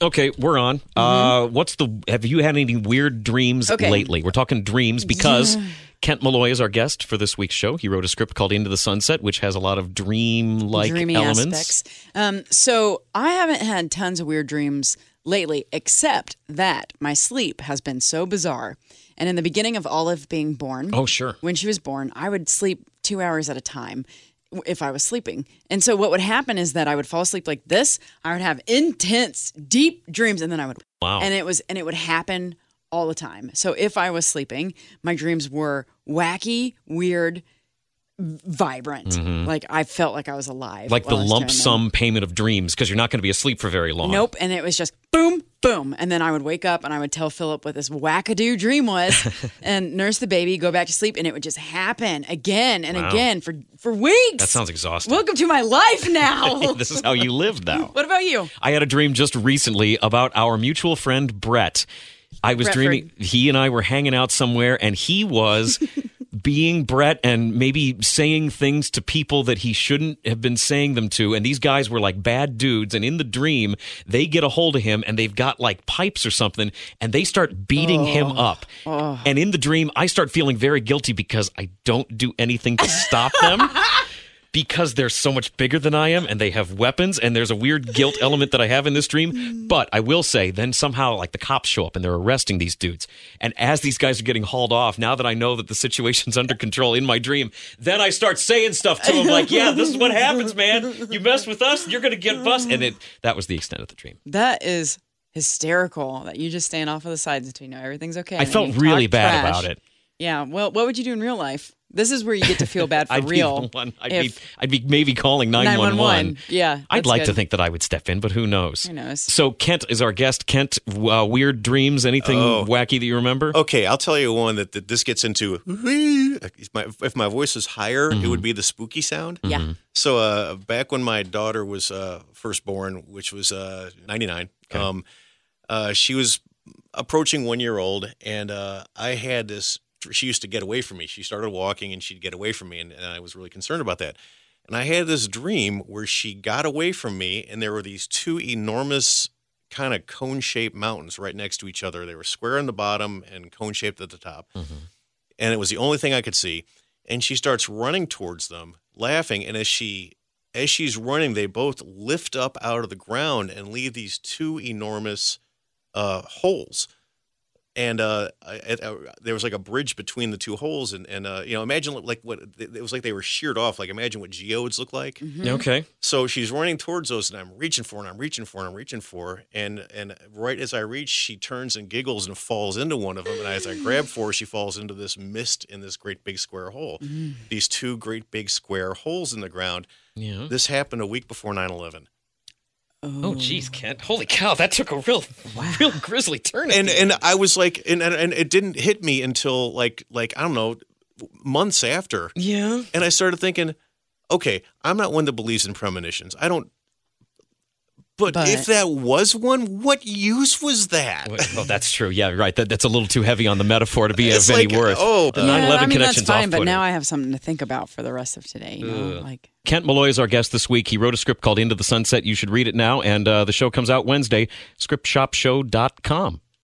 Okay, we're on. Uh, what's the? Have you had any weird dreams Mm-hmm. Okay. lately? We're talking dreams because Kent Malloy is our guest for this week's show. He wrote a script called Into the Sunset, which has a lot of dream-like dreamy elements. aspects. Um, so I haven't had tons of weird dreams lately, except that my sleep has been so bizarre. And in the beginning of Olive being born, Oh, sure. when she was born, I would sleep two hours at a time if I was sleeping. And so what would happen is that I would fall asleep like this. I would have intense, deep dreams, and then I would Wow. and it was and it would happen all the time. So if I was sleeping, my dreams were wacky, weird, vibrant. Like I felt like I was alive. Mm-hmm. Like the while I was lump sum payment of dreams, because you're not going to be asleep for very long. Nope. And it was just boom, boom. And then I would wake up and I would tell Philip what this wackadoo dream was and nurse the baby, go back to sleep, and it would just happen again and Wow. again for, for weeks. That sounds exhausting. Welcome to my life now. this is how you live now. what about you? I had a dream just recently about our mutual friend Brett. I was dreaming he and I were hanging out somewhere and he was being Brett and maybe saying things to people that he shouldn't have been saying them to and these guys were like bad dudes and in the dream they get a hold of him and they've got like pipes or something and they start beating oh. him up. Oh. And in the dream I start feeling very guilty because I don't do anything to stop them. because they're so much bigger than I am and they have weapons and there's a weird guilt element that I have in this dream. But I will say, then somehow like the cops show up and they're arresting these dudes. And as these guys are getting hauled off, now that I know that the situation's under control in my dream, then I start saying stuff to them like, yeah, this is what happens, man. You mess with us, you're going to get bust. And it, that was the extent of the dream. That is hysterical that you just stand off of the sides until you know everything's okay. I felt really bad trash. about it. Yeah. Well, what would you do in real life? This is where you get to feel bad for I'd real. be one. I'd If- be, I'd be maybe calling 911. 911. Yeah, I'd that's like to think that I would step in, but who knows? Who knows? So Kent is our guest. Kent, uh, weird dreams, anything Oh. wacky that you remember? Okay, I'll tell you one that, that this gets into. If my, if my voice was higher, it would be the spooky sound. Yeah. So uh, back when my daughter was uh, first born, which was uh, 99, um, uh, she was approaching one year old, and uh, I had this. She used to get away from me. She started walking, and she'd get away from me, and, and I was really concerned about that. And I had this dream where she got away from me, and there were these two enormous kind of cone shaped mountains right next to each other. They were square on the bottom and cone shaped at the top. And it was the only thing I could see. And she starts running towards them, laughing. And as she as she's running, they both lift up out of the ground and leave these two enormous uh, holes. And uh, I, I, there was like a bridge between the two holes, and, and uh, you know, imagine like what it was like they were sheared off. Like imagine what geodes look like. Okay. So she's running towards those, and I'm reaching for, and I'm reaching for, and I'm reaching for, and and right as I reach, she turns and giggles and falls into one of them, and as I grab for her, she falls into this mist in this great big square hole. These two great big square holes in the ground. Yeah. This happened a week before 9/11, Oh, geez, oh. Kent. Holy cow, that took a real, real grisly turn. and and I was like, and, and and it didn't hit me until like like I don't know, months after, yeah. and I started thinking, okay, I'm not one that believes in premonitions. I don't. But, But- if that was one, what use was that? Well, that's true. Yeah, right. That, that's a little too heavy on the metaphor to be It's of any worth. oh, the uh, 9/11 yeah, I mean, that's fine, but now I have something to think about for the rest of today. You know, like Kent Malloy is our guest this week. He wrote a script called Into the Sunset. You should read it now, and uh, the show comes out Wednesday. Scriptshopshow.com.